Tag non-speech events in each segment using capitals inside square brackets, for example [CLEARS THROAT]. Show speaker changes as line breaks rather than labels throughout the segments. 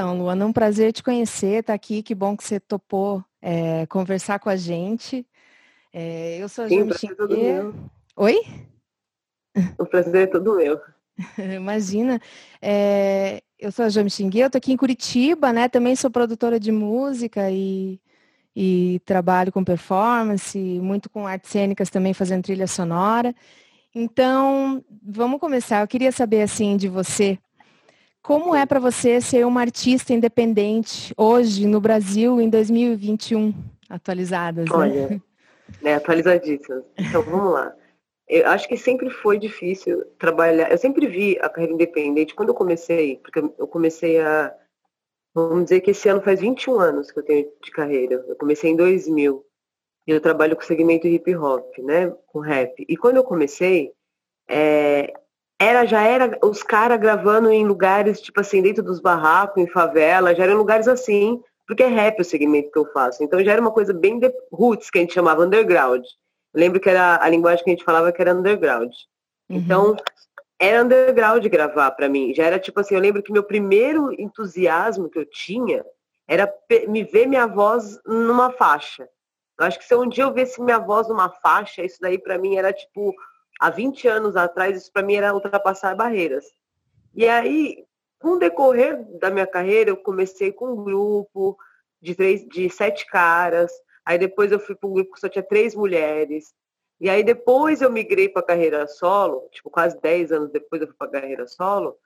Então, Luana, é um prazer te conhecer, tá aqui, que bom que você topou é, conversar com a gente. É, eu sou a Sim,
Jame
Oi?
O prazer é todo meu. [LAUGHS]
Imagina. É, eu sou a Jame Xingue, eu tô aqui em Curitiba, né? Também sou produtora de música e, e trabalho com performance, muito com artes cênicas também, fazendo trilha sonora. Então, vamos começar. Eu queria saber, assim, de você, como é para você ser uma artista independente hoje no Brasil, em 2021, atualizadas,
né? Olha, né, atualizadíssimas. Então, vamos lá. Eu acho que sempre foi difícil trabalhar. Eu sempre vi a carreira independente quando eu comecei, porque eu comecei a. Vamos dizer que esse ano faz 21 anos que eu tenho de carreira. Eu comecei em 2000 e eu trabalho com o segmento hip hop, né? Com rap. E quando eu comecei, é, era já era os caras gravando em lugares, tipo assim, dentro dos barracos, em favela, já eram lugares assim, porque é rap o segmento que eu faço. Então já era uma coisa bem de roots, que a gente chamava underground. Eu lembro que era a linguagem que a gente falava que era underground. Uhum. Então, era underground gravar para mim. Já era tipo assim, eu lembro que meu primeiro entusiasmo que eu tinha era me ver minha voz numa faixa. Eu acho que se um dia eu visse minha voz numa faixa, isso daí para mim era tipo, há 20 anos atrás, isso para mim era ultrapassar barreiras. E aí, com o decorrer da minha carreira, eu comecei com um grupo de três, de sete caras, Aí depois eu fui para um grupo que só tinha três mulheres. E aí depois eu migrei para a carreira solo, tipo, quase 10 anos depois eu fui para a carreira solo.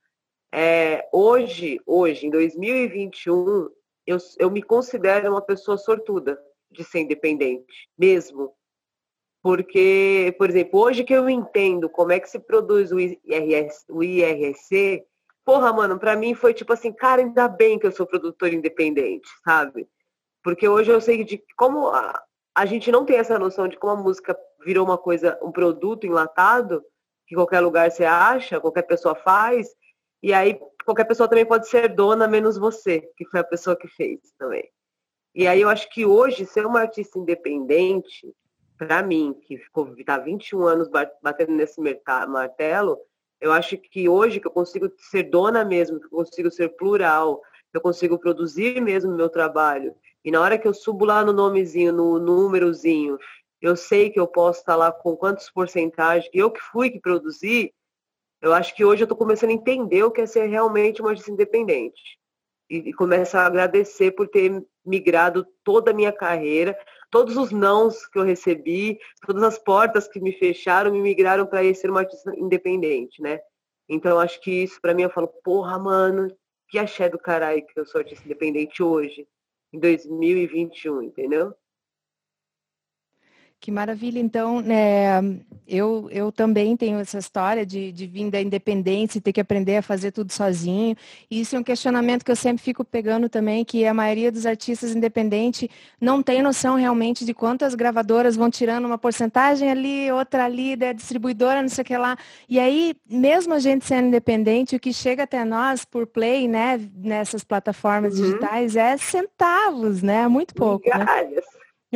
É, hoje, hoje, em 2021, eu, eu me considero uma pessoa sortuda de ser independente, mesmo. Porque, por exemplo, hoje que eu entendo como é que se produz o, IRS, o IRC, porra, mano, para mim foi tipo assim, cara, ainda bem que eu sou produtor independente, sabe? Porque hoje eu sei de como a, a gente não tem essa noção de como a música virou uma coisa, um produto enlatado, que qualquer lugar você acha, qualquer pessoa faz, e aí qualquer pessoa também pode ser dona, menos você, que foi a pessoa que fez também. E aí eu acho que hoje, ser uma artista independente, para mim, que ficou tá 21 anos batendo nesse martelo, eu acho que hoje que eu consigo ser dona mesmo, que eu consigo ser plural, que eu consigo produzir mesmo meu trabalho, e na hora que eu subo lá no nomezinho, no númerozinho, eu sei que eu posso estar lá com quantos porcentagens, eu que fui que produzi, eu acho que hoje eu estou começando a entender o que é ser realmente uma artista independente. E, e começo a agradecer por ter migrado toda a minha carreira, todos os nãos que eu recebi, todas as portas que me fecharam, me migraram para ser uma artista independente, né? Então, acho que isso, para mim, eu falo, porra, mano, que axé do caralho que eu sou artista independente hoje em 2021, entendeu?
Que maravilha. Então, né, eu, eu também tenho essa história de, de vir da independência e ter que aprender a fazer tudo sozinho. E isso é um questionamento que eu sempre fico pegando também, que a maioria dos artistas independentes não tem noção realmente de quantas gravadoras vão tirando uma porcentagem ali, outra ali, da distribuidora, não sei o que lá. E aí, mesmo a gente sendo independente, o que chega até nós por play, né, nessas plataformas uhum. digitais, é centavos, né? Muito pouco. Né?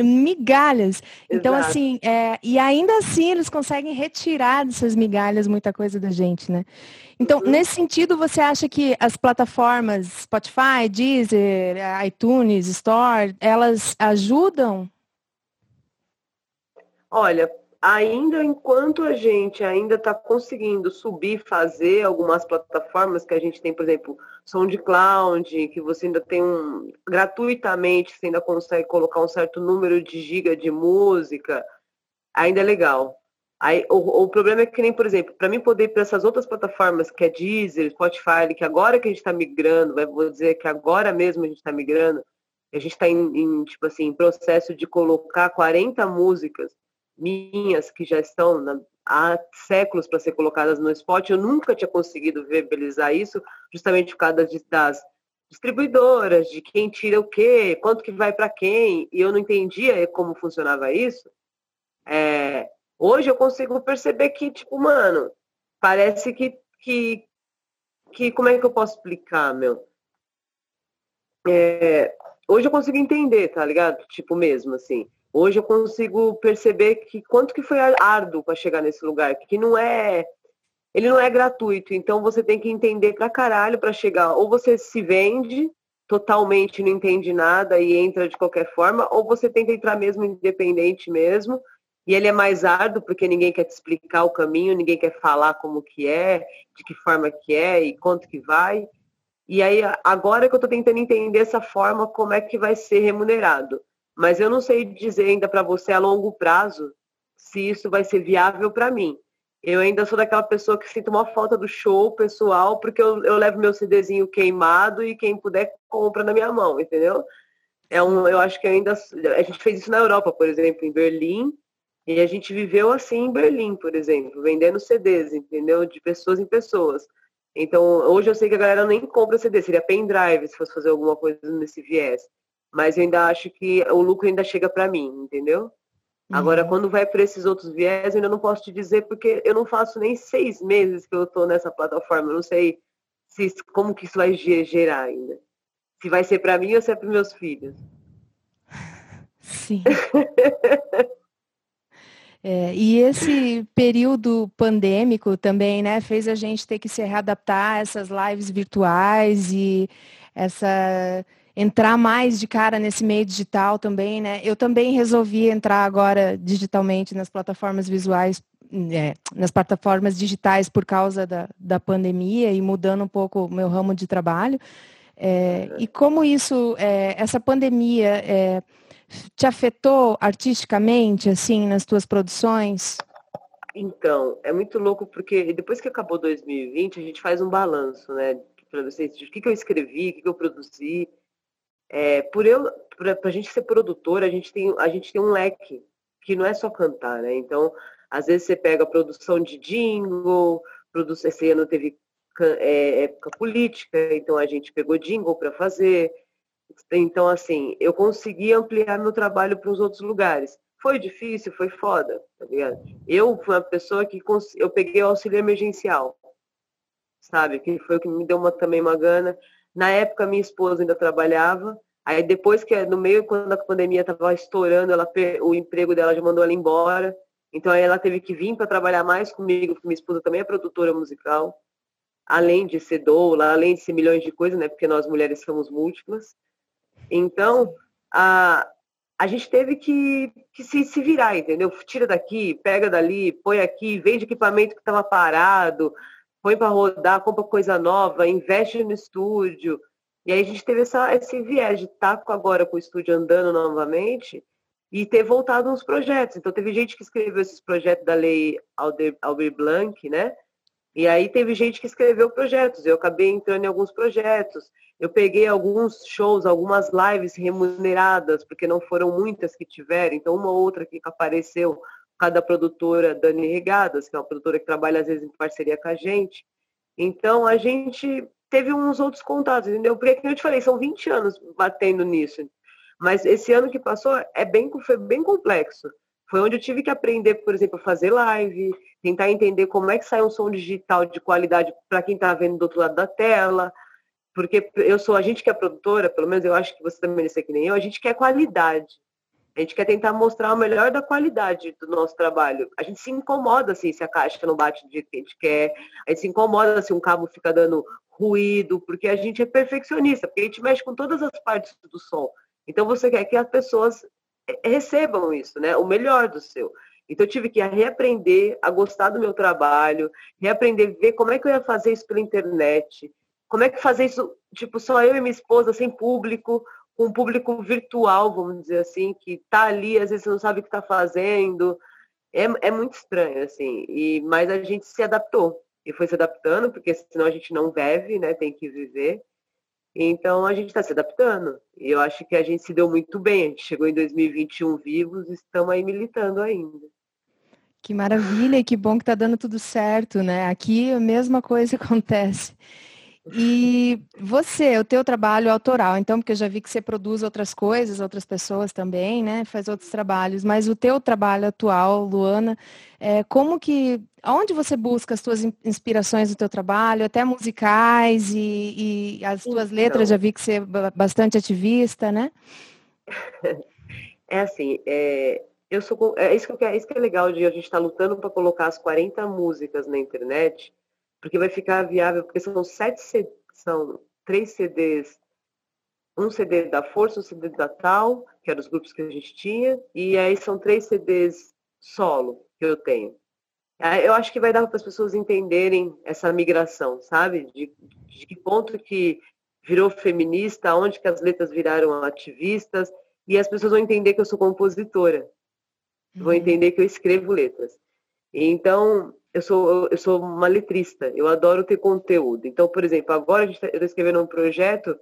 Migalhas. Então, Exato. Então, assim, é, e ainda assim eles conseguem retirar dessas migalhas muita coisa da gente, né? Então, uhum. nesse sentido, você acha que as plataformas Spotify, Deezer, iTunes, Store, elas ajudam?
Olha, ainda enquanto a gente ainda está conseguindo subir, fazer algumas plataformas que a gente tem, por exemplo, SoundCloud, que você ainda tem um gratuitamente, você ainda consegue colocar um certo número de giga de música, ainda é legal. Aí, o, o problema é que nem, por exemplo, para mim poder ir para essas outras plataformas, que é Deezer, Spotify, que agora que a gente está migrando, vou dizer que agora mesmo a gente está migrando, a gente está em, em, tipo assim, em processo de colocar 40 músicas minhas que já estão na, há séculos para ser colocadas no spot. Eu nunca tinha conseguido viabilizar isso, justamente por causa das, das distribuidoras, de quem tira o quê, quanto que vai para quem, e eu não entendia como funcionava isso. É, hoje eu consigo perceber que, tipo, mano, parece que, que, que como é que eu posso explicar, meu? É, hoje eu consigo entender, tá ligado? Tipo mesmo, assim. Hoje eu consigo perceber que quanto que foi árduo para chegar nesse lugar, que não é ele não é gratuito, então você tem que entender pra caralho para chegar. Ou você se vende totalmente, não entende nada e entra de qualquer forma, ou você tenta entrar mesmo independente mesmo, e ele é mais árduo porque ninguém quer te explicar o caminho, ninguém quer falar como que é, de que forma que é e quanto que vai. E aí, agora que eu estou tentando entender essa forma, como é que vai ser remunerado. Mas eu não sei dizer ainda para você a longo prazo se isso vai ser viável para mim. Eu ainda sou daquela pessoa que sinto uma falta do show pessoal, porque eu, eu levo meu CDzinho queimado e quem puder compra na minha mão, entendeu? É um, eu acho que ainda. A gente fez isso na Europa, por exemplo, em Berlim, e a gente viveu assim em Berlim, por exemplo, vendendo CDs, entendeu? De pessoas em pessoas. Então, hoje eu sei que a galera nem compra CD, seria pendrive se fosse fazer alguma coisa nesse viés. Mas eu ainda acho que o lucro ainda chega para mim, entendeu? Agora, uhum. quando vai para esses outros viés, eu ainda não posso te dizer, porque eu não faço nem seis meses que eu estou nessa plataforma. Eu não sei se, como que isso vai gerar ainda. Se vai ser para mim ou se é para meus filhos. [LAUGHS]
Sim. [LAUGHS] É, e esse período pandêmico também, né, fez a gente ter que se readaptar a essas lives virtuais e essa entrar mais de cara nesse meio digital também, né? Eu também resolvi entrar agora digitalmente nas plataformas visuais, é, nas plataformas digitais por causa da, da pandemia e mudando um pouco o meu ramo de trabalho. É, e como isso, é, essa pandemia é, te afetou artisticamente, assim, nas tuas produções?
Então, é muito louco porque depois que acabou 2020, a gente faz um balanço, né? Para vocês, o que, que eu escrevi, o que, que eu produzi. É, por eu, para a gente ser produtor, a gente tem a gente tem um leque que não é só cantar, né? Então, às vezes você pega produção de jingle, produção, esse ano teve é, época política, então a gente pegou jingle para fazer. Então, assim, eu consegui ampliar meu trabalho para os outros lugares. Foi difícil, foi foda, tá ligado? Eu fui uma pessoa que eu peguei o auxílio emergencial, sabe? Que foi o que me deu uma, também uma gana. Na época, minha esposa ainda trabalhava. Aí depois que, no meio, quando a pandemia estava estourando, ela, o emprego dela já mandou ela embora. Então aí ela teve que vir para trabalhar mais comigo, porque minha esposa também é produtora musical. Além de ser doula, além de ser milhões de coisas, né? Porque nós mulheres somos múltiplas. Então, a, a gente teve que, que se, se, virar, entendeu? Tira daqui, pega dali, põe aqui, vende equipamento que estava parado, põe para rodar, compra coisa nova, investe no estúdio. E aí a gente teve essa, esse viés de estar tá agora com o estúdio andando novamente e ter voltado uns projetos. Então teve gente que escreveu esses projetos da lei Alder, Alber Blanc, né? E aí teve gente que escreveu projetos. Eu acabei entrando em alguns projetos. Eu peguei alguns shows, algumas lives remuneradas, porque não foram muitas que tiveram. Então uma ou outra que apareceu cada produtora Dani Regadas, que é uma produtora que trabalha às vezes em parceria com a gente. Então a gente teve uns outros contatos, entendeu? Porque como eu te falei, são 20 anos batendo nisso. Mas esse ano que passou é bem, foi bem complexo. Foi onde eu tive que aprender, por exemplo, a fazer live, tentar entender como é que sai um som digital de qualidade para quem está vendo do outro lado da tela. Porque eu sou a gente que é produtora, pelo menos eu acho que você também é que nem eu, a gente quer qualidade. A gente quer tentar mostrar o melhor da qualidade do nosso trabalho. A gente se incomoda assim, se a caixa não bate do jeito que a gente quer. A gente se incomoda se um cabo fica dando ruído, porque a gente é perfeccionista, porque a gente mexe com todas as partes do som. Então você quer que as pessoas recebam isso, né? O melhor do seu. Então eu tive que reaprender a gostar do meu trabalho, reaprender a ver como é que eu ia fazer isso pela internet, como é que fazer isso, tipo, só eu e minha esposa, sem público, um público virtual, vamos dizer assim, que está ali, às vezes não sabe o que está fazendo. É, é muito estranho, assim. E, mas a gente se adaptou. E foi se adaptando, porque senão a gente não deve, né? Tem que viver. Então a gente está se adaptando. E eu acho que a gente se deu muito bem. A gente chegou em 2021 vivos e estamos aí militando ainda.
Que maravilha, que bom que está dando tudo certo, né? Aqui a mesma coisa [LAUGHS] acontece. E você, o teu trabalho autoral, então, porque eu já vi que você produz outras coisas, outras pessoas também, né? Faz outros trabalhos, mas o teu trabalho atual, Luana, é, como que, aonde você busca as tuas inspirações do teu trabalho, até musicais e, e as tuas então, letras, já vi que você é bastante ativista, né? [LAUGHS]
É assim, é, eu sou, é isso que, é, isso que é legal de a gente estar tá lutando para colocar as 40 músicas na internet, porque vai ficar viável, porque são sete são três CDs, um CD da Força, um CD da Tal, que eram os grupos que a gente tinha, e aí são três CDs solo que eu tenho. Eu acho que vai dar para as pessoas entenderem essa migração, sabe? De, de que ponto que virou feminista, onde que as letras viraram ativistas, e as pessoas vão entender que eu sou compositora, uhum. vão entender que eu escrevo letras. Então, eu sou, eu sou uma letrista, eu adoro ter conteúdo. Então, por exemplo, agora a gente está escrevendo um projeto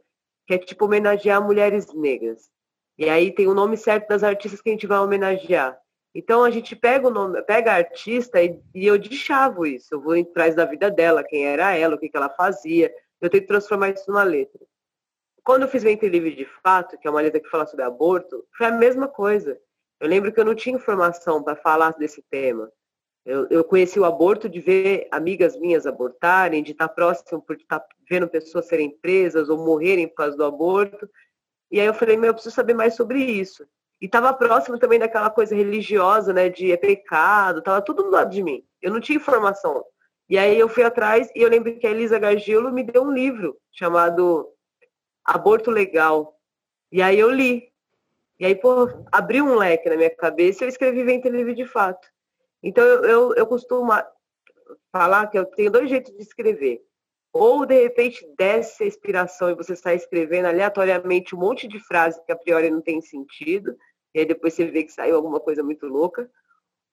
que é tipo homenagear mulheres negras. E aí tem o nome certo das artistas que a gente vai homenagear. Então a gente pega o nome, pega a artista e, e eu deschavo isso. Eu vou atrás da vida dela, quem era ela, o que, que ela fazia. Eu tenho que transformar isso numa letra. Quando eu fiz Ventre Livre de Fato, que é uma letra que fala sobre aborto, foi a mesma coisa. Eu lembro que eu não tinha informação para falar desse tema. Eu, eu, conheci o aborto de ver amigas minhas abortarem, de estar próximo por estar vendo pessoas serem presas ou morrerem por causa do aborto. E aí eu falei, meu, eu preciso saber mais sobre isso. E estava próximo também daquela coisa religiosa, né, de é pecado, estava tudo do lado de mim. Eu não tinha informação. E aí eu fui atrás e eu lembro que a Elisa Gargilo me deu um livro chamado Aborto Legal. E aí eu li. E aí, pô, abriu um leque na minha cabeça e eu escrevi Ventre Livre de Fato. Então eu, eu, eu costumo falar que eu tenho dois jeitos de escrever. Ou de repente desce a inspiração e você sai escrevendo aleatoriamente um monte de frases que a priori não tem sentido e aí depois você vê que saiu alguma coisa muito louca,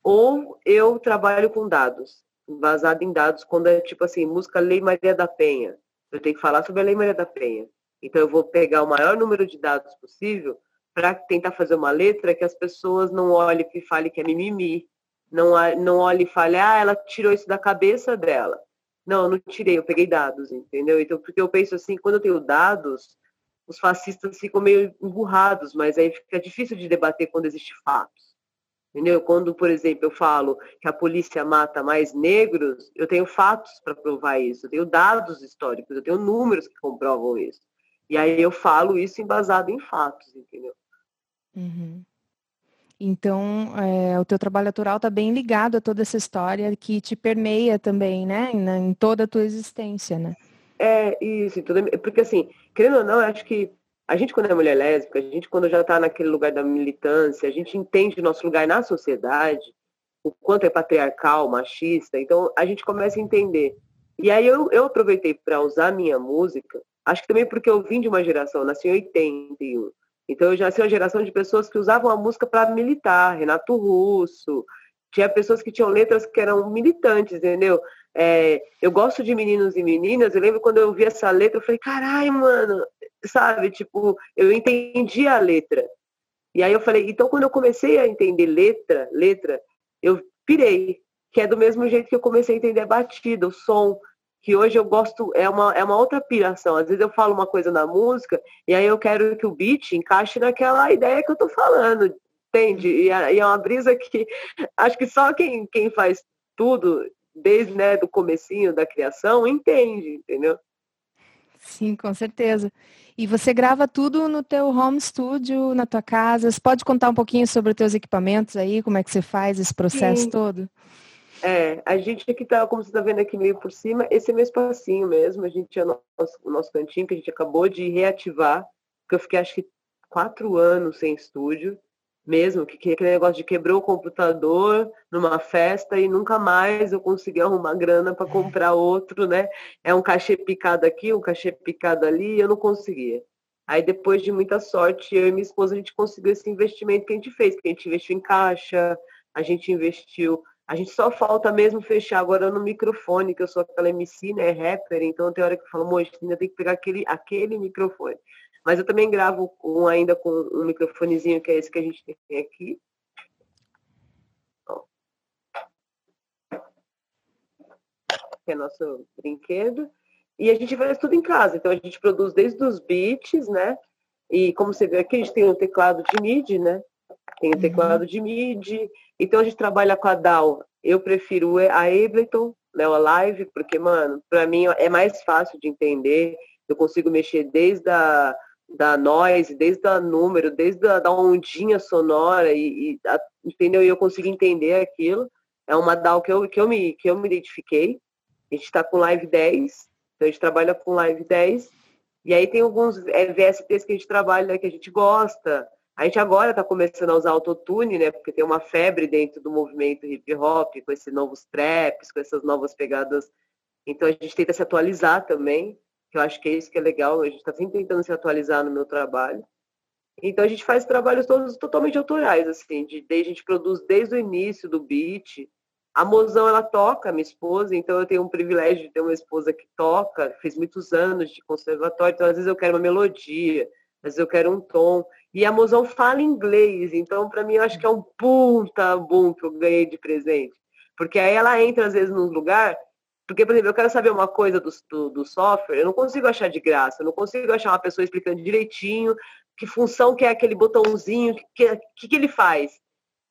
ou eu trabalho com dados, baseado em dados, quando é tipo assim, música Lei Maria da Penha. Eu tenho que falar sobre a Lei Maria da Penha. Então eu vou pegar o maior número de dados possível para tentar fazer uma letra que as pessoas não olhem e falem que é mimimi, não, não olhem e falem, ah, ela tirou isso da cabeça dela. Não, eu não tirei, eu peguei dados, entendeu? Então, porque eu penso assim, quando eu tenho dados, os fascistas ficam meio emburrados, mas aí fica difícil de debater quando existe fatos. Entendeu? Quando, por exemplo, eu falo que a polícia mata mais negros, eu tenho fatos para provar isso, eu tenho dados históricos, eu tenho números que comprovam isso. E aí eu falo isso embasado em fatos, entendeu?
Uhum. Então, é, o teu trabalho autoral está bem ligado a toda essa história que te permeia também, né? Em, toda a tua existência, né?
É, isso, porque assim, querendo ou não, eu acho que a gente quando é mulher lésbica, a gente quando já está naquele lugar da militância, a gente entende o nosso lugar na sociedade, o quanto é patriarcal, machista, então a gente começa a entender. E aí eu, eu aproveitei para usar minha música, acho que também porque eu vim de uma geração, nasci em 81, então eu já nasci uma geração de pessoas que usavam a música para militar, Renato Russo, tinha pessoas que tinham letras que eram militantes, entendeu? É, eu gosto de meninos e meninas. Eu lembro quando eu vi essa letra, eu falei, caralho, mano, sabe? Tipo, eu entendi a letra. E aí eu falei, então quando eu comecei a entender letra, letra, eu pirei, que é do mesmo jeito que eu comecei a entender a batida, o som, que hoje eu gosto, é uma, é uma outra piração. Às vezes eu falo uma coisa na música e aí eu quero que o beat encaixe naquela ideia que eu tô falando, entende? E, e é uma brisa que [LAUGHS] acho que só quem, quem faz tudo desde né, do comecinho da criação, entende, entendeu?
Sim, com certeza. E você grava tudo no teu home studio, na tua casa. Você pode contar um pouquinho sobre os teus equipamentos aí, como é que você faz esse processo Sim. todo?
É, a gente aqui tá, como você está vendo aqui meio por cima, esse é meu espacinho mesmo. A gente tinha nosso, o nosso cantinho que a gente acabou de reativar, porque eu fiquei acho que quatro anos sem estúdio mesmo, que, que aquele negócio de quebrou o computador numa festa e nunca mais eu consegui arrumar grana para comprar outro, né? É um cachê picado aqui, um cachê picado ali, e eu não conseguia. Aí depois de muita sorte, eu e minha esposa, a gente conseguiu esse investimento que a gente fez, que a gente investiu em caixa, a gente investiu, a gente só falta mesmo fechar agora no microfone, que eu sou aquela MC, né, rapper, então tem hora que eu falo, moço, ainda tem que pegar aquele, aquele microfone. Mas eu também gravo um ainda com um microfonezinho, que é esse que a gente tem aqui. Ó. Que é nosso brinquedo. E a gente faz tudo em casa. Então a gente produz desde os beats, né? E como você vê aqui, a gente tem um teclado de MIDI, né? Tem uhum. teclado de MIDI. Então a gente trabalha com a DAW. Eu prefiro a Ableton, né, a Live, porque, mano, para mim é mais fácil de entender. Eu consigo mexer desde a da noise, desde o número, desde a da ondinha sonora e, e a, entendeu? E eu consegui entender aquilo. É uma DAW que eu, que eu me que eu me identifiquei. A gente está com Live 10, então a gente trabalha com Live 10, e aí tem alguns é, VSTs que a gente trabalha que a gente gosta. A gente agora está começando a usar autotune, né? Porque tem uma febre dentro do movimento hip hop, com esses novos traps, com essas novas pegadas. Então a gente tenta se atualizar também, que eu acho que é isso que é legal. A gente está sempre tentando se atualizar no meu trabalho. Então a gente faz trabalhos todos totalmente autorais, assim, de, de, a gente produz desde o início do beat. A Mozão ela toca, minha esposa, então eu tenho um privilégio de ter uma esposa que toca, fez muitos anos de conservatório, então às vezes eu quero uma melodia, às vezes eu quero um tom. E a Mozão fala inglês, então para mim eu acho que é um puta bom que eu ganhei de presente. Porque aí ela entra às vezes num lugar porque, por exemplo, eu quero saber uma coisa do, do, do, software, eu não consigo achar de graça, eu não consigo achar uma pessoa explicando direitinho que função que é aquele botãozinho, que, que, que ele faz.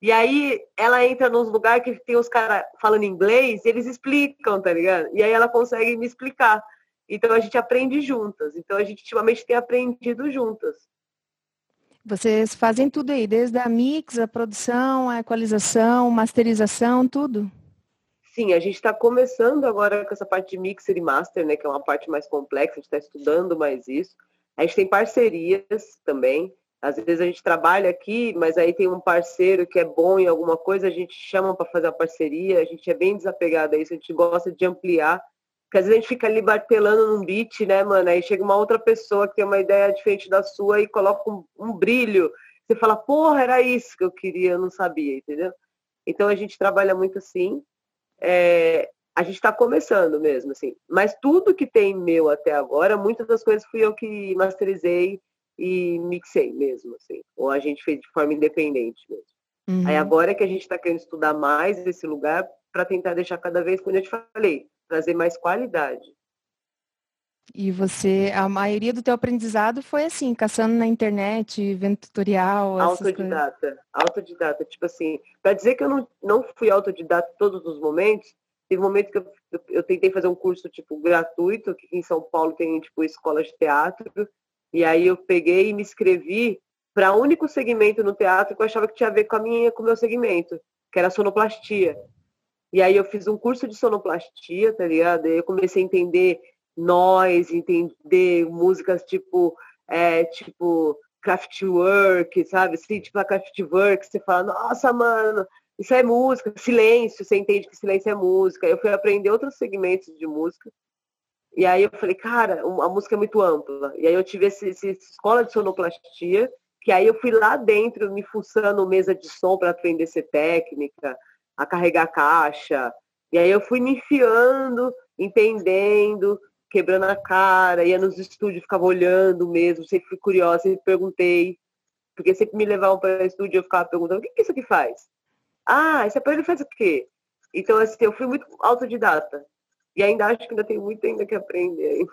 E aí ela entra nos lugares que tem os caras falando inglês, e eles explicam, tá ligado? E aí ela consegue me explicar. Então a gente aprende juntas. Então a gente ultimamente tem aprendido juntas.
Vocês fazem tudo aí, desde a mix, a produção, a equalização, masterização, tudo?
Sim, a gente está começando agora com essa parte de mixer e master, né, que é uma parte mais complexa, a gente está estudando mais isso. A gente tem parcerias também. Às vezes a gente trabalha aqui, mas aí tem um parceiro que é bom em alguma coisa, a gente chama para fazer a parceria, a gente é bem desapegado a isso, a gente gosta de ampliar. Porque às vezes a gente fica ali batelando num beat, né, mano? Aí chega uma outra pessoa que tem uma ideia diferente da sua e coloca um, um brilho. Você fala, porra, era isso que eu queria, eu não sabia, entendeu? Então a gente trabalha muito assim é, a gente está começando mesmo, assim. Mas tudo que tem meu até agora, muitas das coisas fui eu que masterizei e mixei mesmo, assim. Ou a gente fez de forma independente mesmo. Uhum. Aí agora é que a gente está querendo estudar mais esse lugar para tentar deixar cada vez, como eu te falei, trazer mais qualidade.
E você, a maioria do teu aprendizado foi assim, caçando na internet, vendo tutorial?
Autodidata, autodidata. Tipo assim, para dizer que eu não, não fui autodidata todos os momentos, teve um momento que eu, eu, tentei fazer um curso, tipo, gratuito, aqui em São Paulo tem, tipo, escola de teatro, e aí eu peguei e me inscrevi para o único segmento no teatro que eu achava que tinha a ver com a minha, com o meu segmento, que era sonoplastia. E aí eu fiz um curso de sonoplastia, tá ligado? E eu comecei a entender nós, entender músicas tipo, é, tipo Kraftwerk, sabe? Assim, tipo a Kraftwerk, você fala, nossa, mano, isso é música, silêncio, você entende que silêncio é música. Eu fui aprender outros segmentos de música. E aí eu falei, cara, a música é muito ampla. E aí eu tive essa escola de sonoplastia, que aí eu fui lá dentro me fuçando mesa de som para aprender ser técnica, a carregar caixa. E aí eu fui me enfiando, entendendo, quebrando a cara, ia nos estúdios, ficava olhando mesmo, sempre fui curiosa, sempre perguntei, porque sempre me levavam para o estúdio eu ficava perguntando, o que, que isso aqui faz? Ah, esse aparelho faz o quê? Então, assim, eu fui muito autodidata. E ainda acho que ainda tem muito ainda que aprender.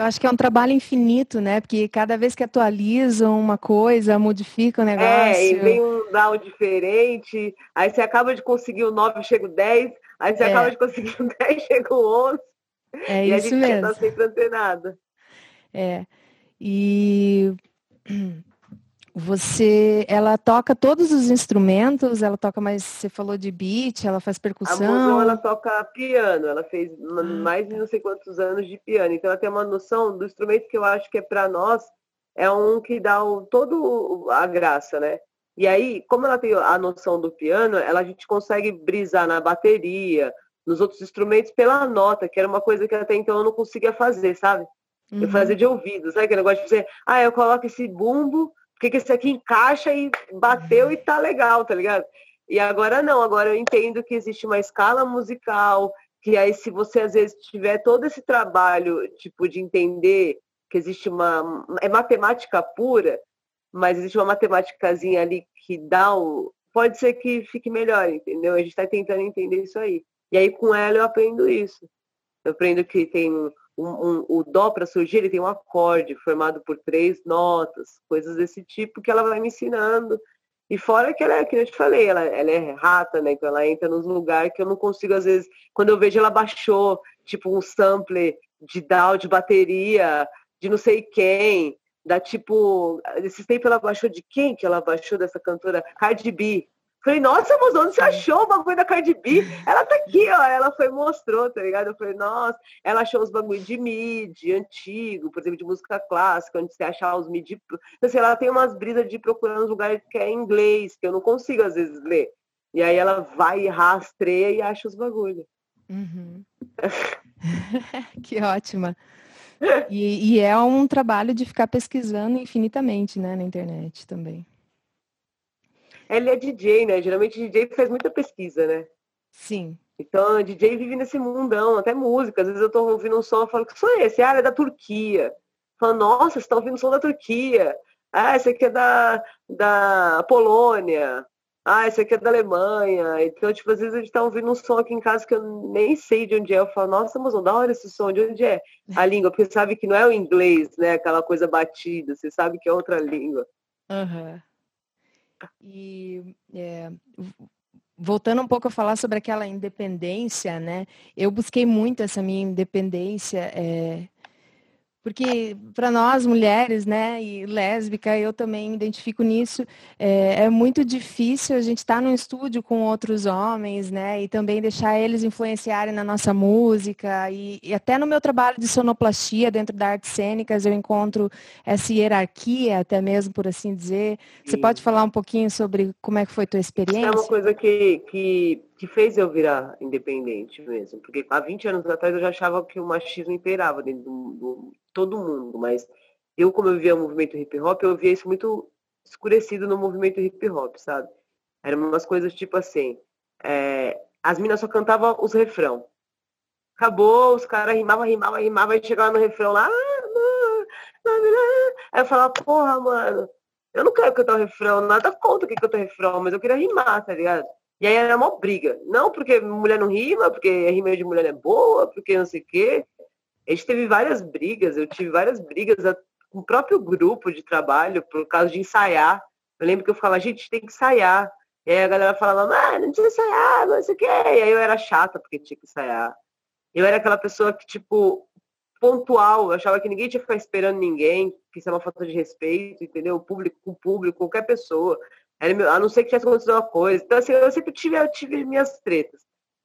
Eu acho que é um trabalho infinito, né? Porque cada vez que atualizam uma coisa, modificam o negócio. É,
e vem um down diferente, aí você acaba de conseguir o 9, chega o 10, aí você é. acaba de conseguir [LAUGHS] o 10, chega o 11.
É e isso a gente mesmo.
Tá sempre antenada.
É. E [CLEARS THROAT] [CLEARS THROAT] você, ela toca todos os instrumentos, ela toca mais, você falou de beat, ela faz percussão.
A ela toca piano, ela fez ah, mais de tá. não sei quantos anos de piano, então ela tem uma noção do instrumento que eu acho que é para nós, é um que dá o, todo a graça, né? E aí, como ela tem a noção do piano, ela a gente consegue brisar na bateria, nos outros instrumentos pela nota, que era uma coisa que até então eu não conseguia fazer, sabe? Uhum. Eu fazia de ouvido, sabe aquele negócio de dizer, ah, eu coloco esse bumbo, porque esse aqui encaixa e bateu e tá legal, tá ligado? E agora não, agora eu entendo que existe uma escala musical, que aí se você às vezes tiver todo esse trabalho, tipo, de entender que existe uma. É matemática pura, mas existe uma matemáticazinha ali que dá o. Pode ser que fique melhor, entendeu? A gente está tentando entender isso aí. E aí com ela eu aprendo isso. Eu aprendo que tem um, o dó para surgir, ele tem um acorde formado por três notas, coisas desse tipo que ela vai me ensinando. E fora que ela é, que eu te falei, ela, ela é rata, né? Então ela entra nos lugares que eu não consigo, às vezes, quando eu vejo ela baixou, tipo um sample de DAW de bateria, de não sei quem, da tipo, esses tempos ela baixou de quem que ela baixou dessa cantora? Cardi B. Falei, nossa, moça, onde você achou o bagulho da Cardi B? Ela tá aqui, ó. Ela foi mostrou, tá ligado? Eu falei, nossa, ela achou os bagulhos de mid, antigo, por exemplo, de música clássica, onde você achar os mid. Assim, ela tem umas brisas de procurar uns lugares que é em inglês, que eu não consigo às vezes ler. E aí ela vai, rastreia e acha os bagulhos.
Uhum. [LAUGHS] que ótima. E, e, é um trabalho de ficar pesquisando infinitamente, né, na internet também.
Ele é DJ, né? Geralmente DJ faz muita pesquisa, né?
Sim.
Então, DJ vive nesse mundão, até música. Às vezes eu tô ouvindo um som e falo, que som é esse? Ah, é da Turquia. Falo, nossa, você tá ouvindo um som da Turquia. Ah, esse aqui é da, da Polônia. Ah, esse aqui é da Alemanha. Então, tipo, às vezes a gente tá ouvindo um som aqui em casa que eu nem sei de onde é. Eu falo, nossa, mas da hora esse som, de onde é a língua? Porque sabe que não é o inglês, né? Aquela coisa batida, você sabe que é outra língua.
Uhum. E é, voltando um pouco a falar sobre aquela independência, né? Eu busquei muito essa minha independência. É, porque para nós mulheres, né, e lésbica, eu também me identifico nisso, é, é muito difícil a gente estar tá num estúdio com outros homens, né, e também deixar eles influenciarem na nossa música, e, e até no meu trabalho de sonoplastia dentro da artes cênicas eu encontro essa hierarquia, até mesmo por assim dizer. Você Sim. pode falar um pouquinho sobre como é que foi tua experiência? É
uma coisa que, que, que fez eu virar independente mesmo, porque há 20 anos atrás eu já achava que o machismo imperava dentro do, do todo mundo, mas eu, como eu vivia o movimento hip hop, eu via isso muito escurecido no movimento hip hop, sabe? Eram umas coisas tipo assim, é, as minas só cantavam os refrão. Acabou, os caras rimavam, rimavam, rimavam, e chegava no refrão lá. Aí eu falava, porra, mano, eu não quero cantar o refrão, nada contra que canta o refrão, mas eu queria rimar, tá ligado? E aí era uma briga. Não porque mulher não rima, porque rima de mulher é boa, porque não sei o quê. A gente teve várias brigas, eu tive várias brigas com o próprio grupo de trabalho por causa de ensaiar. Eu lembro que eu falava, gente, tem que ensaiar. E aí a galera falava, mano, não precisa ensaiar, não sei o quê. E aí eu era chata porque tinha que ensaiar. Eu era aquela pessoa que, tipo, pontual, eu achava que ninguém tinha que ficar esperando ninguém, que isso é uma falta de respeito, entendeu? O público com o público, qualquer pessoa. Era, a não ser que tivesse acontecido uma coisa. Então, assim, eu sempre tive, eu tive minhas tretas.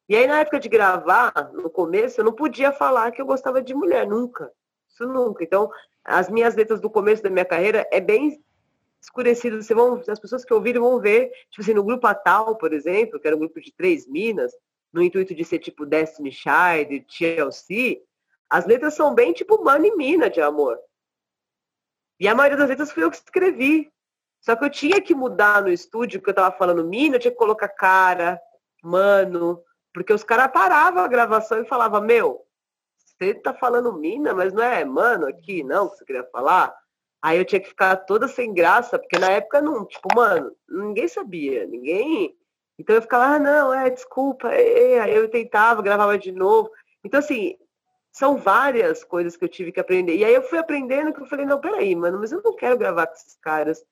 E aí, na época de gravar, no começo, eu não podia falar que eu gostava de mulher, nunca. Isso nunca. Então, as minhas letras do começo da minha carreira é bem escurecido. Vocês vão, as pessoas que ouvirem vão ver, tipo assim, no grupo Atal, por exemplo, que era um grupo de três minas, no intuito de ser tipo Destiny Child, TLC, as letras são bem tipo mano e mina de amor. E a maioria das letras foi eu que escrevi. Só que eu tinha que mudar no estúdio, porque eu tava falando mina, eu tinha que colocar cara, mano, porque os caras paravam a gravação e falavam, meu, você tá falando mina, mas não é mano aqui, não, que você queria falar? Aí eu tinha que ficar toda sem graça, porque na época não, tipo, mano, ninguém sabia, ninguém. Então eu ficava, ah, não, é, desculpa, é, é. Eu tentava, gravava de novo. Então, assim, são várias coisas que eu tive que aprender. E aí eu fui aprendendo que eu falei, não, peraí, mano, mas eu não quero gravar com esses caras.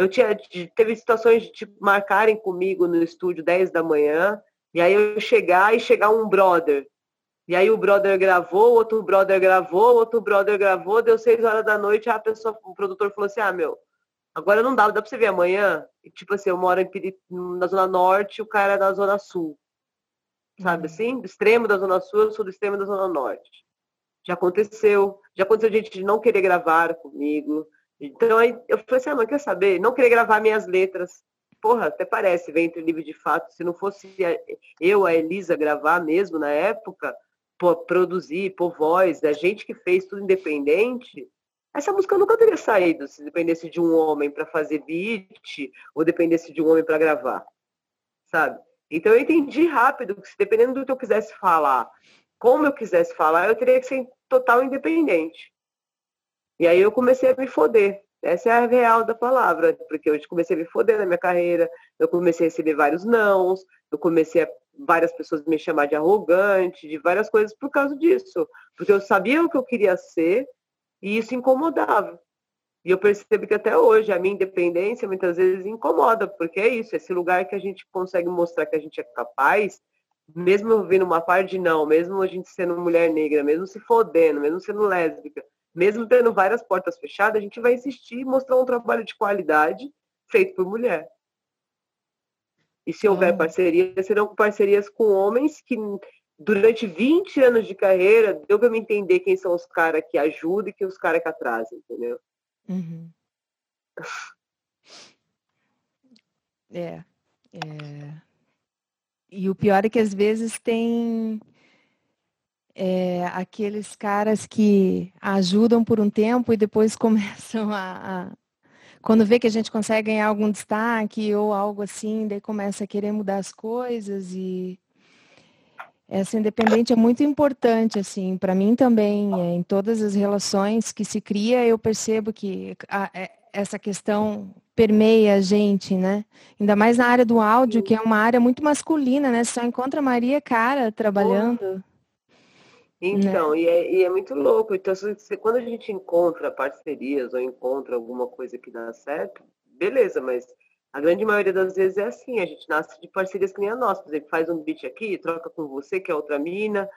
Eu tinha, teve situações de tipo, marcarem comigo no estúdio 10 da manhã, e aí eu chegar e chegar um brother. E aí o brother gravou, outro brother gravou, outro brother gravou, deu seis horas da noite, a pessoa, o produtor falou assim, ah, meu, agora não dá, dá pra você ver amanhã? E, tipo assim, eu moro em, na Zona Norte, o cara é da Zona Sul. Sabe uhum. assim? Do extremo da Zona Sul, eu sou do extremo da Zona Norte. Já aconteceu. Já aconteceu gente de não querer gravar comigo. Então aí eu falei assim, ah, mas quer saber? Não querer gravar minhas letras porra, até parece, ventre livre de fato. Se não fosse eu, a Elisa, gravar mesmo na época, produzir, pôr voz, a gente que fez tudo independente, essa música nunca teria saído se dependesse de um homem para fazer beat ou dependesse de um homem para gravar, sabe? Então eu entendi rápido que se dependendo do que eu quisesse falar, como eu quisesse falar, eu teria que ser total independente. E aí eu comecei a me foder. Essa é a real da palavra, porque eu comecei a me foder na minha carreira, eu comecei a receber vários nãos, eu comecei a várias pessoas me chamar de arrogante, de várias coisas por causa disso. Porque eu sabia o que eu queria ser e isso incomodava. E eu percebo que até hoje a minha independência muitas vezes incomoda, porque é isso, esse lugar que a gente consegue mostrar que a gente é capaz, mesmo vindo uma parte de não, mesmo a gente sendo mulher negra, mesmo se fodendo, mesmo sendo lésbica, mesmo tendo várias portas fechadas, a gente vai insistir e mostrar um trabalho de qualidade feito por mulher. E se houver parcerias, serão parcerias com homens que durante 20 anos de carreira deu para me entender quem são os caras que ajudam e quem os caras que atrasam, entendeu?
Uhum. [LAUGHS] É, é. E o pior é que às vezes tem é, aqueles caras que ajudam por um tempo e depois [LAUGHS] começam a, a, Quando vê que a gente consegue ganhar algum destaque ou algo assim, daí começa a querer mudar as coisas e essa independente é muito importante, assim, para mim também, é, em todas as relações que se cria, eu percebo que a, é, essa questão permeia a gente, né? Ainda mais na área do áudio, que é uma área muito masculina, né? Só encontra Maria cara trabalhando.
Então, né? e, é, e, é, muito louco. Então, se, quando a gente encontra parcerias ou encontra alguma coisa que dá certo, beleza, mas a grande maioria das vezes é assim, a gente nasce de parcerias que nem a nossa. Por exemplo, faz um beat aqui, troca com você, que é outra mina,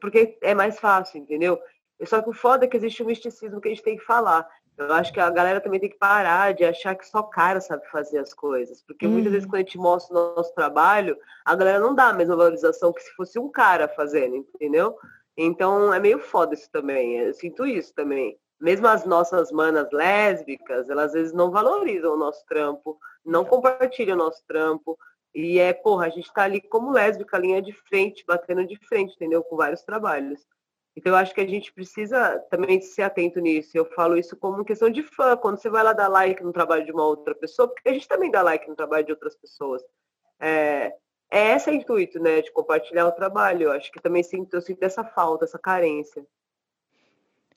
porque é mais fácil, entendeu? Só que o foda é que existe um misticismo que a gente tem que falar. Eu acho que a galera também tem que parar de achar que só cara sabe fazer as coisas. Porque hum. muitas vezes quando a gente mostra o nosso trabalho, a galera não dá a mesma valorização que se fosse um cara fazendo, entendeu? Então é meio foda isso também. Eu sinto isso também. Mesmo as nossas manas lésbicas, elas às vezes não valorizam o nosso trampo, não compartilham o nosso trampo. E é, porra, a gente tá ali como lésbica, linha de frente, batendo de frente, entendeu? Com vários trabalhos. Então eu acho que a gente precisa também ser atento nisso. Eu falo isso como questão de fã. Quando você vai lá dar like no trabalho de uma outra pessoa, porque a gente também dá like no trabalho de outras pessoas. É, é esse o intuito, né, de compartilhar o trabalho. Eu acho que também sinto, eu sinto essa falta, essa carência.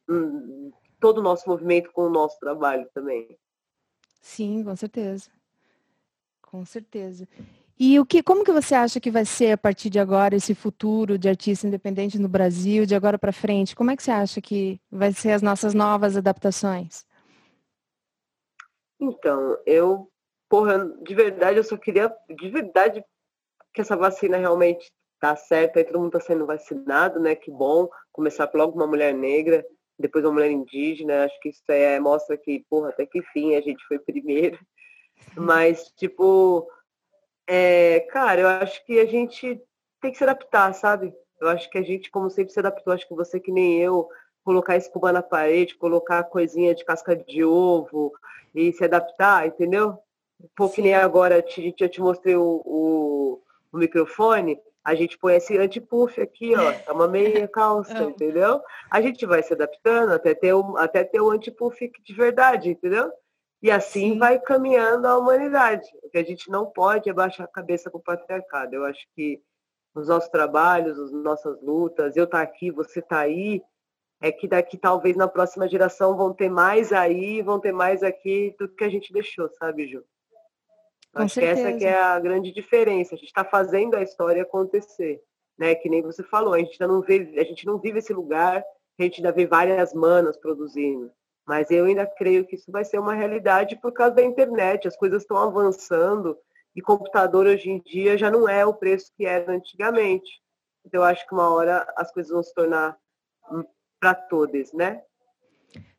Hum, todo o nosso movimento com o nosso trabalho também.
Sim, com certeza. Com certeza. E o que, como que você acha que vai ser a partir de agora esse futuro de artista independente no Brasil, de agora para frente? Como é que você acha que vai ser as nossas novas adaptações?
Então, eu, porra, de verdade, eu só queria, de verdade, que essa vacina realmente tá certa, aí todo mundo está sendo vacinado, né? Que bom. Começar logo uma mulher negra, depois uma mulher indígena, acho que isso é, mostra que, porra, até que fim a gente foi primeiro. Mas, tipo, é, cara, eu acho que a gente tem que se adaptar, sabe? Eu acho que a gente, como sempre, se adaptou. Acho que você, que nem eu, colocar espuma na parede, colocar coisinha de casca de ovo e se adaptar, entendeu? Um pouco que nem agora, te, eu te mostrei o, o o microfone, a gente põe esse anti-puff aqui, ó, é uma meia [LAUGHS] calça, é. entendeu? A gente vai se adaptando até ter o, até ter o anti-puff de verdade, entendeu? E assim Sim. vai caminhando a humanidade. O que a gente não pode é baixar a cabeça com o patriarcado. Eu acho que os nossos trabalhos, as nossas lutas, eu tá aqui, você tá aí, é que daqui talvez na próxima geração vão ter mais aí, vão ter mais aqui do que a gente deixou, sabe, Ju? Com Acho certeza. que essa que é a grande diferença. A gente está fazendo a história acontecer, né? Que nem você falou, a gente ainda não vê, a gente não vive esse lugar, a gente ainda vê várias manas produzindo. Mas eu ainda creio que isso vai ser uma realidade por causa da internet. As coisas estão avançando e computador hoje em dia já não é o preço que era antigamente. Então eu acho que uma hora as coisas vão se tornar hum, para todos, né?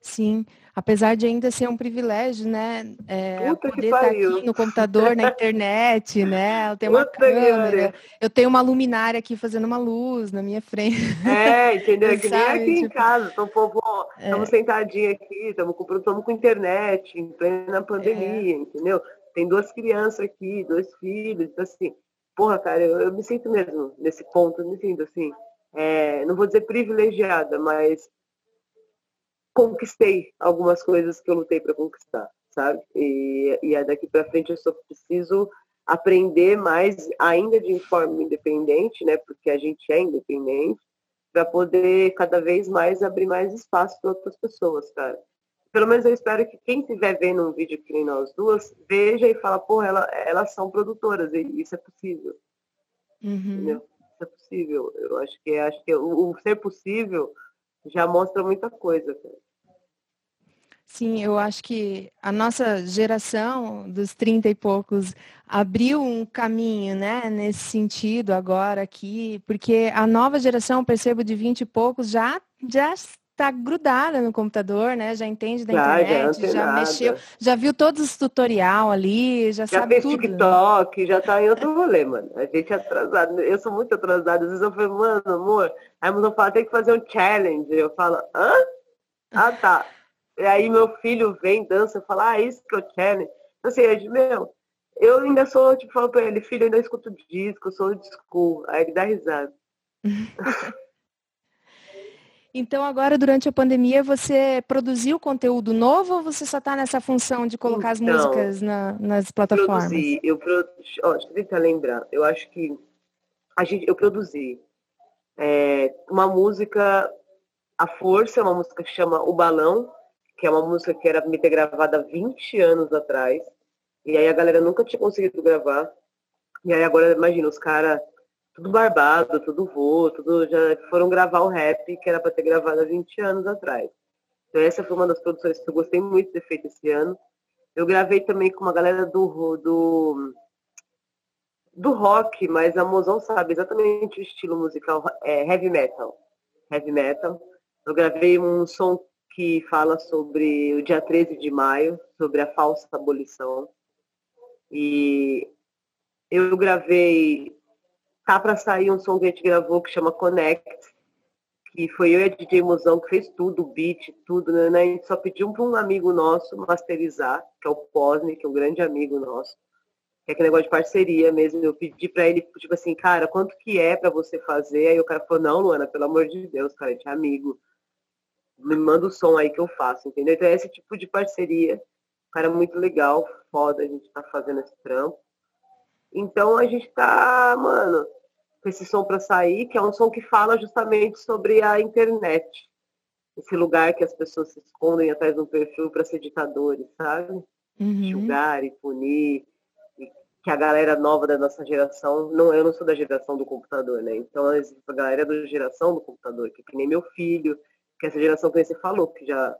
Sim, apesar de ainda ser um privilégio, né? É, poder estar tá aqui no computador, na internet, [LAUGHS] né? Eu tenho uma Puta câmera, eu tenho uma luminária aqui fazendo uma luz na minha frente.
É, entendeu? É que nem [LAUGHS] aqui tipo... em casa, então, povo, estamos é. sentadinhos aqui, estamos com, estamos com internet, em plena pandemia, é. entendeu? Tem duas crianças aqui, dois filhos, então, assim, porra, cara, eu, eu me sinto mesmo nesse ponto, me sinto assim, é, não vou dizer privilegiada, mas conquistei algumas coisas que eu lutei para conquistar, sabe? E, e é daqui para frente eu só preciso aprender mais, ainda de forma independente, né? Porque a gente é independente, para poder cada vez mais abrir mais espaço para outras pessoas, cara. Pelo menos eu espero que quem estiver vendo um vídeo que nem nós duas, veja e fala, porra, ela, elas são produtoras, e isso é possível. Uhum. Entendeu? Isso é possível. Eu acho que acho que o, o ser possível já mostra muita coisa. Cara.
Sim, eu acho que a nossa geração dos 30 e poucos abriu um caminho, né, nesse sentido agora aqui, porque a nova geração, percebo, de 20 e poucos já já tá grudada no computador, né? Já entende da internet, já, já mexeu, já viu todos os tutorial ali, já, já sabe
fez
tudo.
TikTok, já tá em outro rolê, mano. A gente é atrasado. Eu sou muito atrasada. Às vezes eu falo, mano, amor, aí a mulher fala, tem que fazer um challenge. Eu falo, hã? Ah, tá. E aí meu filho vem, dança, fala, ah, isso que é o challenge. Então, assim, eu meu, eu ainda sou, tipo, falo pra ele, filho, eu ainda escuto disco, eu sou old school. Aí ele dá risada. [LAUGHS]
Então, agora, durante a pandemia, você produziu conteúdo novo ou você só está nessa função de colocar as então, músicas na, nas plataformas?
Produzi, eu produzi, ó, deixa eu tentar lembrar. Eu acho que a gente, eu produzi é, uma música, A Força, uma música que chama O Balão, que é uma música que era me ter gravada há 20 anos atrás. E aí a galera nunca tinha conseguido gravar. E aí agora, imagina, os caras tudo barbado, tudo vô, tudo já foram gravar o rap que era para ter gravado há 20 anos atrás. Então essa foi uma das produções que eu gostei muito de ter feito esse ano. Eu gravei também com uma galera do do do rock, mas a Mozão sabe exatamente o estilo musical é heavy metal. Heavy metal. Eu gravei um som que fala sobre o dia 13 de maio, sobre a falsa abolição. E eu gravei tá para sair um som que a gente gravou que chama Connect, que foi eu e a DJ Mozão que fez tudo, o beat, tudo, né? A gente só pediu para um amigo nosso masterizar, que é o Posne, que é um grande amigo nosso, é aquele negócio de parceria mesmo. Eu pedi para ele, tipo assim, cara, quanto que é para você fazer? Aí o cara falou, não, Luana, pelo amor de Deus, cara, a gente é amigo. Me manda o som aí que eu faço, entendeu? Então é esse tipo de parceria. Cara, muito legal, foda a gente tá fazendo esse trampo. Então a gente tá, mano, com esse som para sair, que é um som que fala justamente sobre a internet. Esse lugar que as pessoas se escondem atrás de um perfil para ser ditadores, sabe? Uhum. Julgar e punir. E que a galera nova da nossa geração, não, eu não sou da geração do computador, né? Então a galera da geração do computador, que, é que nem meu filho, que essa geração que você falou, que já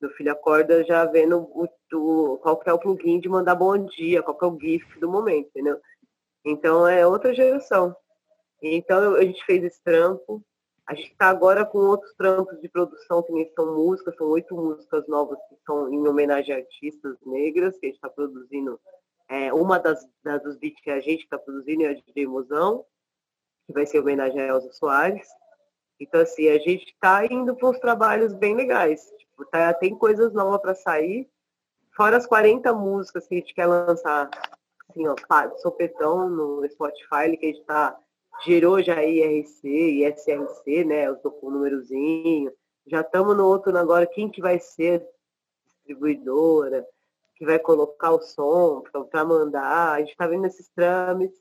meu filho acorda já vendo o, o, qual que é o plugin de mandar bom dia, qual que é o GIF do momento, entendeu? Então é outra geração. Então a gente fez esse trampo. A gente está agora com outros trampos de produção, que são músicas, são oito músicas novas que são em homenagem a artistas negras, que a gente está produzindo. É, uma das, das, dos beats que a gente está produzindo é a DJ Mozão, que vai ser em homenagem a Elza Soares. Então, assim, a gente está indo para uns trabalhos bem legais. Tipo, tá, tem coisas novas para sair, fora as 40 músicas que a gente quer lançar assim, ó, sopetão no Spotify, que a gente tá, gerou já IRC e SRC, né, os o númerozinho. Já estamos no outro agora, quem que vai ser distribuidora, que vai colocar o som para mandar, a gente está vendo esses trâmites,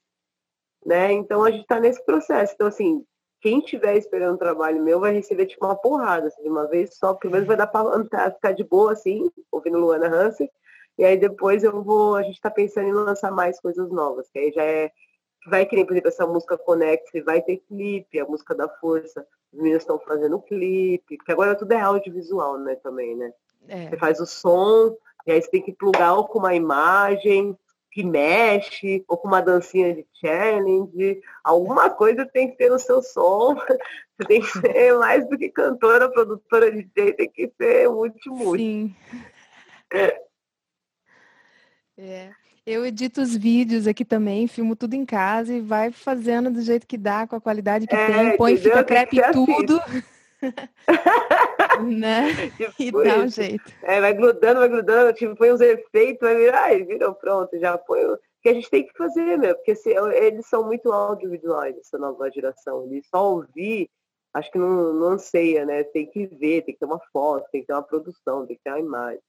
né? Então a gente está nesse processo. Então, assim, quem estiver esperando um trabalho meu vai receber tipo uma porrada, assim, de uma vez só, pelo menos vai dar para ficar de boa, assim, ouvindo Luana Hansen, e aí depois eu vou, a gente está pensando em lançar mais coisas novas, que aí já é, vai querer, por exemplo, essa música Connect, vai ter clipe, a música da Força, os meninos estão fazendo clipe, porque agora tudo é audiovisual, né, também, né? É. Você faz o som, e aí você tem que plugar com uma imagem que mexe, ou com uma dancinha de challenge, alguma coisa tem que ter no seu som. [LAUGHS] Você tem que ser mais do que cantora, produtora, DJ, tem que ser multi-multi. Sim.
É. É. Eu edito os vídeos aqui também, filmo tudo em casa e vai fazendo do jeito que dá, com a qualidade que é, tem, põe fica crepe em tudo. [LAUGHS] [LAUGHS] né? Tipo e dá um jeito.
É, vai grudando, vai grudando, tipo, põe uns efeitos, vai virar, e virou pronto, já põe. O que a gente tem que fazer, meu, porque se, eles são muito audiovisuais, essa nova geração. Eles só ouvir, acho que não, não anseia, né? Tem que ver, tem que ter uma foto, tem que ter uma produção, tem que ter uma imagem.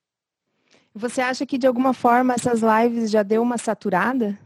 Você acha que de alguma forma essas lives já deu uma saturada?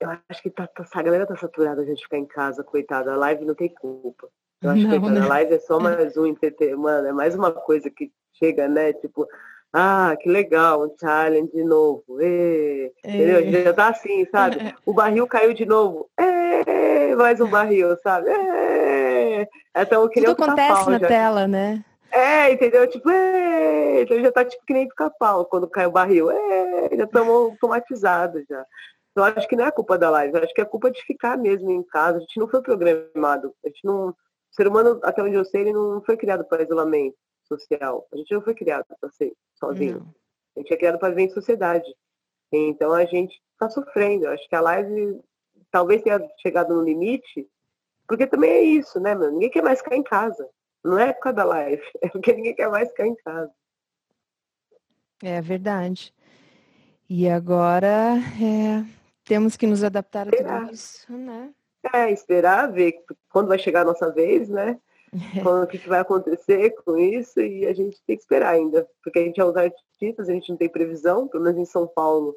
Eu acho que tá, tá, a galera tá saturada de ficar em casa, coitada. A live não tem culpa. Eu acho não, que né? a live é só [LAUGHS] mais um entretenimento, mano, é mais uma coisa que chega, né? Tipo, ah, que legal, um challenge de novo. Ê, é. Entendeu? Já tá assim, sabe? É. [LAUGHS] O barril caiu de novo. Ê, mais um barril, sabe? Ê.
Então, Tudo acontece na já. tela, né?
É, entendeu? Tipo, é, então já tá tipo que nem pica-pau quando cai o barril. É, já estamos automatizados já. Então acho que não é culpa da live, acho que é culpa de ficar mesmo em casa. A gente não foi programado, a gente não ser humano, até onde eu sei, ele não foi criado para isolamento social. A gente não foi criado para ser sozinho. Não. A gente é criado para viver em sociedade. Então a gente está sofrendo. Eu acho que a live talvez tenha chegado no limite, porque também é isso, né, mano? Ninguém quer mais ficar em casa. Não é por causa da live, [LAUGHS] é porque ninguém quer mais ficar em casa.
É verdade. E agora é, temos que nos adaptar a tudo isso, né?
É, esperar, ver quando vai chegar a nossa vez, né? [LAUGHS] Quando, o que, que vai acontecer com isso e a gente tem que esperar ainda. Porque a gente é os artistas, a gente não tem previsão, pelo menos em São Paulo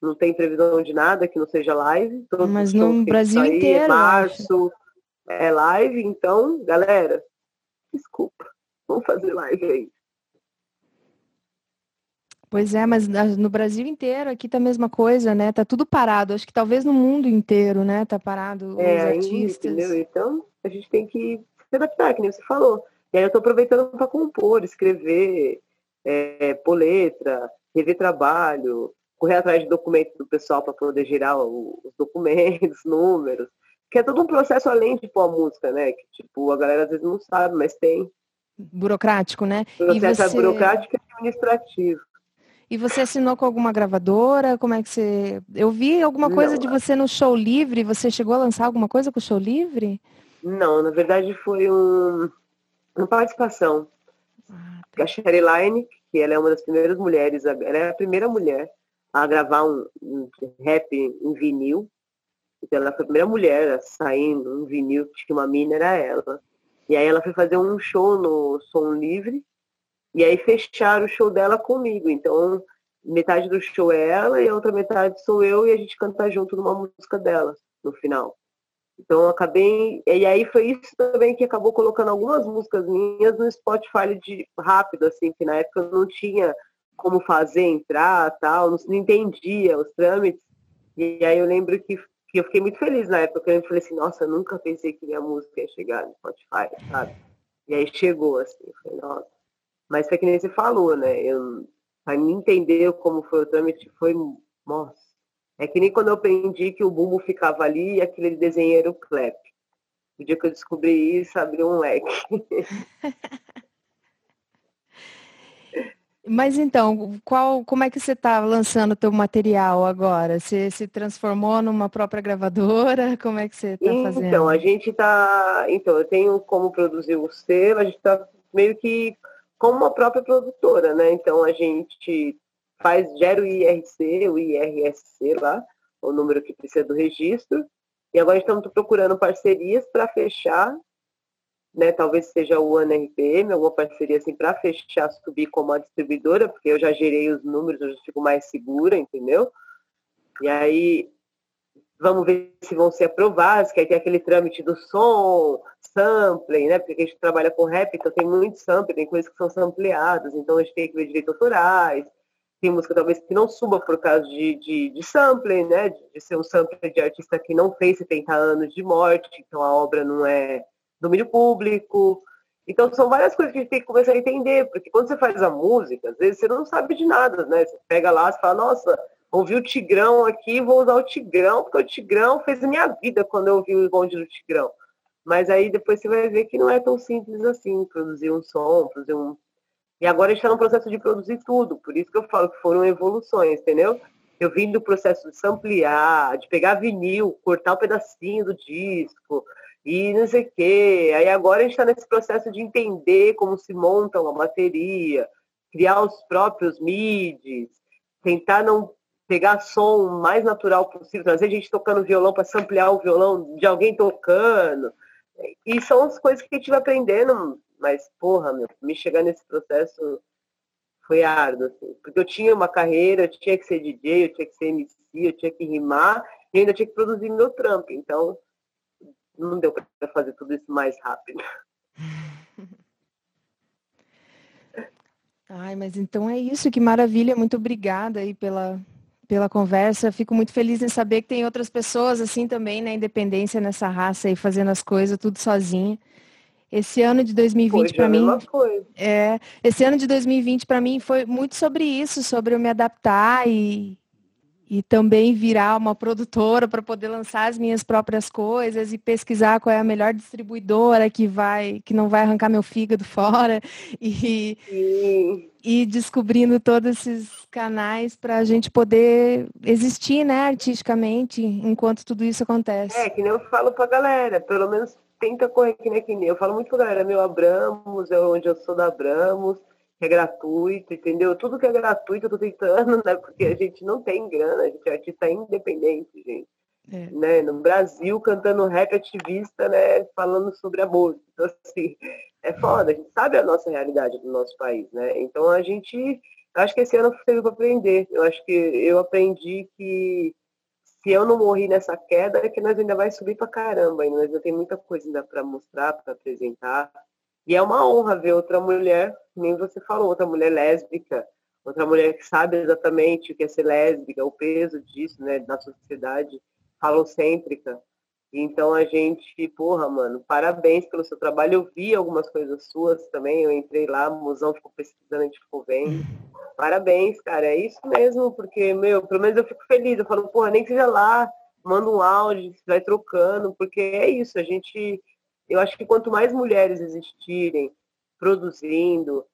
não tem previsão de nada que não seja live.
Todos Mas no Brasil sair, inteiro.
Março é live, então, galera, desculpa, vamos fazer live aí.
Pois é, mas no Brasil inteiro aqui tá a mesma coisa, né? Tá tudo parado. Acho que talvez no mundo inteiro, né? Tá parado
é, os artistas. Entendeu? Então a gente tem que se adaptar, que nem você falou. E aí eu tô aproveitando para compor, escrever, é, pôr letra, rever trabalho, correr atrás de documentos do pessoal para poder gerar os documentos, [LAUGHS] números. Que é todo um processo além de pôr a música, né? Que tipo, a galera às vezes não sabe, mas tem.
Burocrático, né?
O processo é você... é burocrático e administrativo.
E você assinou com alguma gravadora? Como é que você. Eu vi alguma coisa não, de você no show livre. Você chegou a lançar alguma coisa com o show livre?
Não, na verdade foi um... uma participação. Ah, tá. A Sherry que ela é uma das primeiras mulheres, ela é a primeira mulher a gravar um, um rap em vinil. Então ela foi a primeira mulher a sair um vinil, que uma mina era ela. E aí ela foi fazer um show no Som Livre, e aí fecharam o show dela comigo. Então, metade do show é ela e a outra metade sou eu e a gente canta junto numa música dela no final. Então acabei. E aí foi isso também que acabou colocando algumas músicas minhas no Spotify de rápido, assim, que na época eu não tinha como fazer entrar tal, não, não entendia os trâmites. E aí eu lembro que, que eu fiquei muito feliz na época, eu falei assim, nossa, eu nunca pensei que minha música ia chegar no Spotify, sabe? E aí chegou, assim, eu falei, nossa. Mas foi que nem você falou, né? Eu, pra mim entender como foi o trâmite, foi. Nossa. É que nem quando eu aprendi que o bumbo ficava ali e aquele desenho era o clap. O dia que eu descobri isso, abriu um leque. [LAUGHS]
Mas então, qual, como é que você está lançando o teu material agora? Você se transformou numa própria gravadora? [LAUGHS] Como é que você está fazendo?
Então, a gente está. Então, eu tenho como produzir o selo, a gente está meio que como uma própria produtora, né? Então a gente faz, gera o IRC, o IRSC lá, o número que precisa do registro, e agora estamos procurando parcerias para fechar, né? Talvez seja o ANRPM, alguma parceria assim para fechar, subir como a distribuidora, porque eu já gerei os números, eu já fico mais segura, entendeu? E aí vamos ver se vão ser aprovados, que aí tem aquele trâmite do som, sampling, né? Porque a gente trabalha com rap, então tem muito sampling, tem coisas que são sampleadas, então a gente tem que ver direitos autorais, tem música talvez que não suba por causa de, de, de sampling, né? De, de, ser um sampling de artista que não fez 70 anos de morte, então a obra não é domínio público. Então são várias coisas que a gente tem que começar a entender, porque quando você faz a música, às vezes você não sabe de nada, né? Você pega lá e fala, nossa, ouvi o Tigrão aqui, vou usar o Tigrão, porque o Tigrão fez a minha vida quando eu ouvi o bonde do Tigrão. Mas aí depois você vai ver que não é tão simples assim, produzir um som, produzir um. E agora a gente está no processo de produzir tudo, por isso que eu falo que foram evoluções, entendeu? Eu vim do processo de ampliar, de pegar vinil, cortar um pedacinho do disco, e não sei o quê. Aí agora a gente está nesse processo de entender como se monta uma bateria, criar os próprios MIDs, tentar não pegar som mais natural possível, trazer gente tocando violão para ampliar o violão de alguém tocando. E são as coisas que a gente vai aprendendo, mas, porra, meu, me chegar nesse processo foi árduo, assim, porque eu tinha uma carreira, eu tinha que ser DJ, eu tinha que ser MC, eu tinha que rimar, e ainda tinha que produzir meu trampo, então não deu para fazer tudo isso mais rápido. [LAUGHS]
Ai, mas então é isso, que maravilha, muito obrigada aí pela, pela conversa. Fico muito feliz em saber que tem outras pessoas assim também na independência nessa raça e fazendo as coisas tudo sozinha. Esse ano de 2020 para mim é, esse ano de 2020 para mim foi muito sobre isso, sobre eu me adaptar e e também virar uma produtora para poder lançar as minhas próprias coisas e pesquisar qual é a melhor distribuidora que vai que não vai arrancar meu fígado [LAUGHS] fora. E, e descobrindo todos esses canais para a gente poder existir né artisticamente enquanto tudo isso acontece.
É que nem eu falo para galera pelo menos tenta correr que nem que nem. Eu falo muito para galera meu Abramos é onde eu sou da Abramos que é gratuito, entendeu? Tudo que é gratuito eu tô tentando, né? Porque a gente não tem grana, a gente é artista independente, gente. É. Né? No Brasil, cantando rap ativista, né? Falando sobre amor. Então, assim, é foda. A gente sabe a nossa realidade do nosso país, né? Então, a gente... Acho que esse ano teve para aprender. Eu acho que eu aprendi que se eu não morri nessa queda, é que nós ainda vai subir para caramba. Ainda. Nós ainda tem muita coisa ainda para mostrar, para apresentar. E é uma honra ver outra mulher, nem você falou, outra mulher lésbica, outra mulher que sabe exatamente o que é ser lésbica, o peso disso, né, na sociedade, falocêntrica. Então a gente, porra, mano, parabéns pelo seu trabalho. Eu vi algumas coisas suas também, eu entrei lá, o Musão ficou pesquisando, a gente ficou vendo. Parabéns, cara, é isso mesmo, porque, meu, pelo menos eu fico feliz. Eu falo, porra, nem que seja lá, manda um áudio, vai trocando, porque é isso, a gente eu acho que quanto mais mulheres existirem produzindo,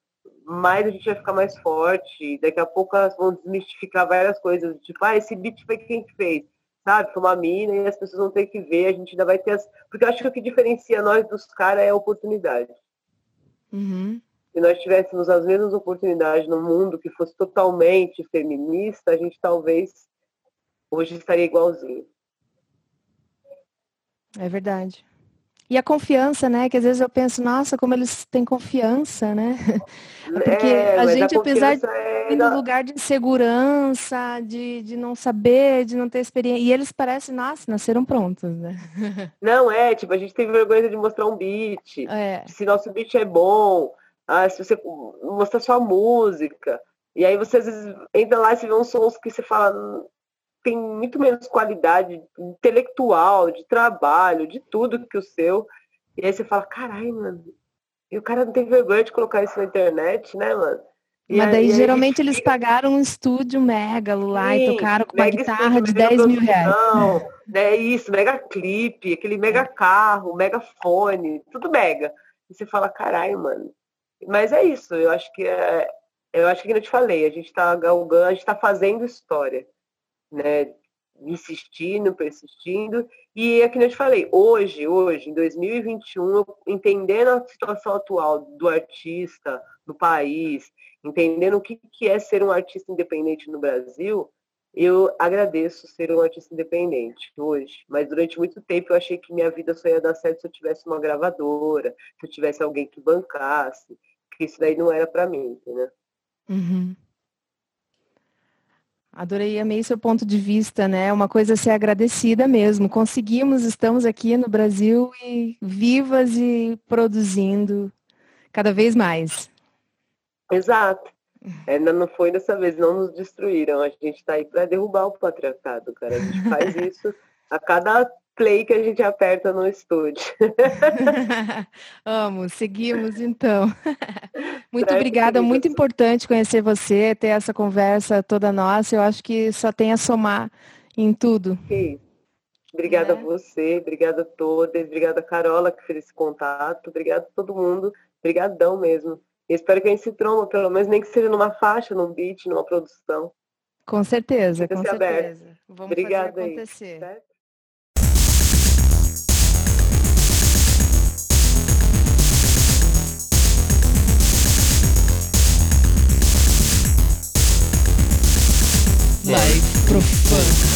mais a gente vai ficar mais forte. Daqui a pouco elas vão desmistificar várias coisas, tipo, ah, esse beat foi quem fez, sabe? Foi uma mina e as pessoas vão ter que ver, a gente ainda vai ter as. Porque eu acho que o que diferencia nós dos caras é a oportunidade.
Uhum.
Se nós tivéssemos as mesmas oportunidades no mundo que fosse totalmente feminista, a gente talvez hoje estaria igualzinho.
É verdade. E a confiança, né? Que às vezes eu penso, nossa, como eles têm confiança, né? [LAUGHS] [LAUGHS] Porque é, a gente, a apesar de ir no lugar de insegurança, de, de não saber, de não ter experiência, e eles parecem, nossa, nasceram prontos, né? [LAUGHS]
Não, é, tipo, a gente tem vergonha de mostrar um beat, é. se nosso beat é bom, ah, se você mostrar sua música. E aí você às vezes entra lá e você vê uns sons que você fala, tem muito menos qualidade intelectual, de trabalho, de tudo que o seu. E aí você fala, caralho, mano, e o cara não tem vergonha de colocar isso na internet, né, mano?
E Mas daí, aí, geralmente, eles pagaram um estúdio megalo lá Sim, e tocaram com uma guitarra de 10 mil reais.
É isso, mega clipe, aquele mega carro, mega fone, tudo mega. E você fala, caralho, mano. Mas é isso, eu acho que é. Eu acho que eu te falei, a gente tá galgando, a gente tá fazendo história né, insistindo, persistindo. E é que eu te falei, hoje, hoje, em 2021, entendendo a situação atual do artista no país, entendendo o que, que é ser um artista independente no Brasil, eu agradeço ser um artista independente hoje. Mas durante muito tempo eu achei que minha vida só ia dar certo se eu tivesse uma gravadora, se eu tivesse alguém que bancasse, que isso daí não era para mim, entendeu?
Uhum. Adorei, amei seu ponto de vista, né? Uma coisa a ser agradecida mesmo. Conseguimos, estamos aqui no Brasil e vivas e produzindo cada vez mais.
Exato. Ainda não foi dessa vez, não nos destruíram. A gente está aí para derrubar o patriarcado, cara. A gente faz [LAUGHS] isso a cada play que a gente aperta no estúdio. [LAUGHS]
Amo, seguimos então. [LAUGHS] Muito obrigada, muito importante conhecer você, ter essa conversa toda nossa. Eu acho que só tem a somar em tudo.
Sim. Obrigada é. a você, obrigada a todas, obrigada a Carola que fez esse contato, obrigada a todo mundo, obrigadão mesmo. E espero que a gente se tromba, pelo menos nem que seja numa faixa, num beat, numa produção.
Com certeza, com certeza. Aberto. Vamos Obrigada fazer acontecer. Aí, Live Profano.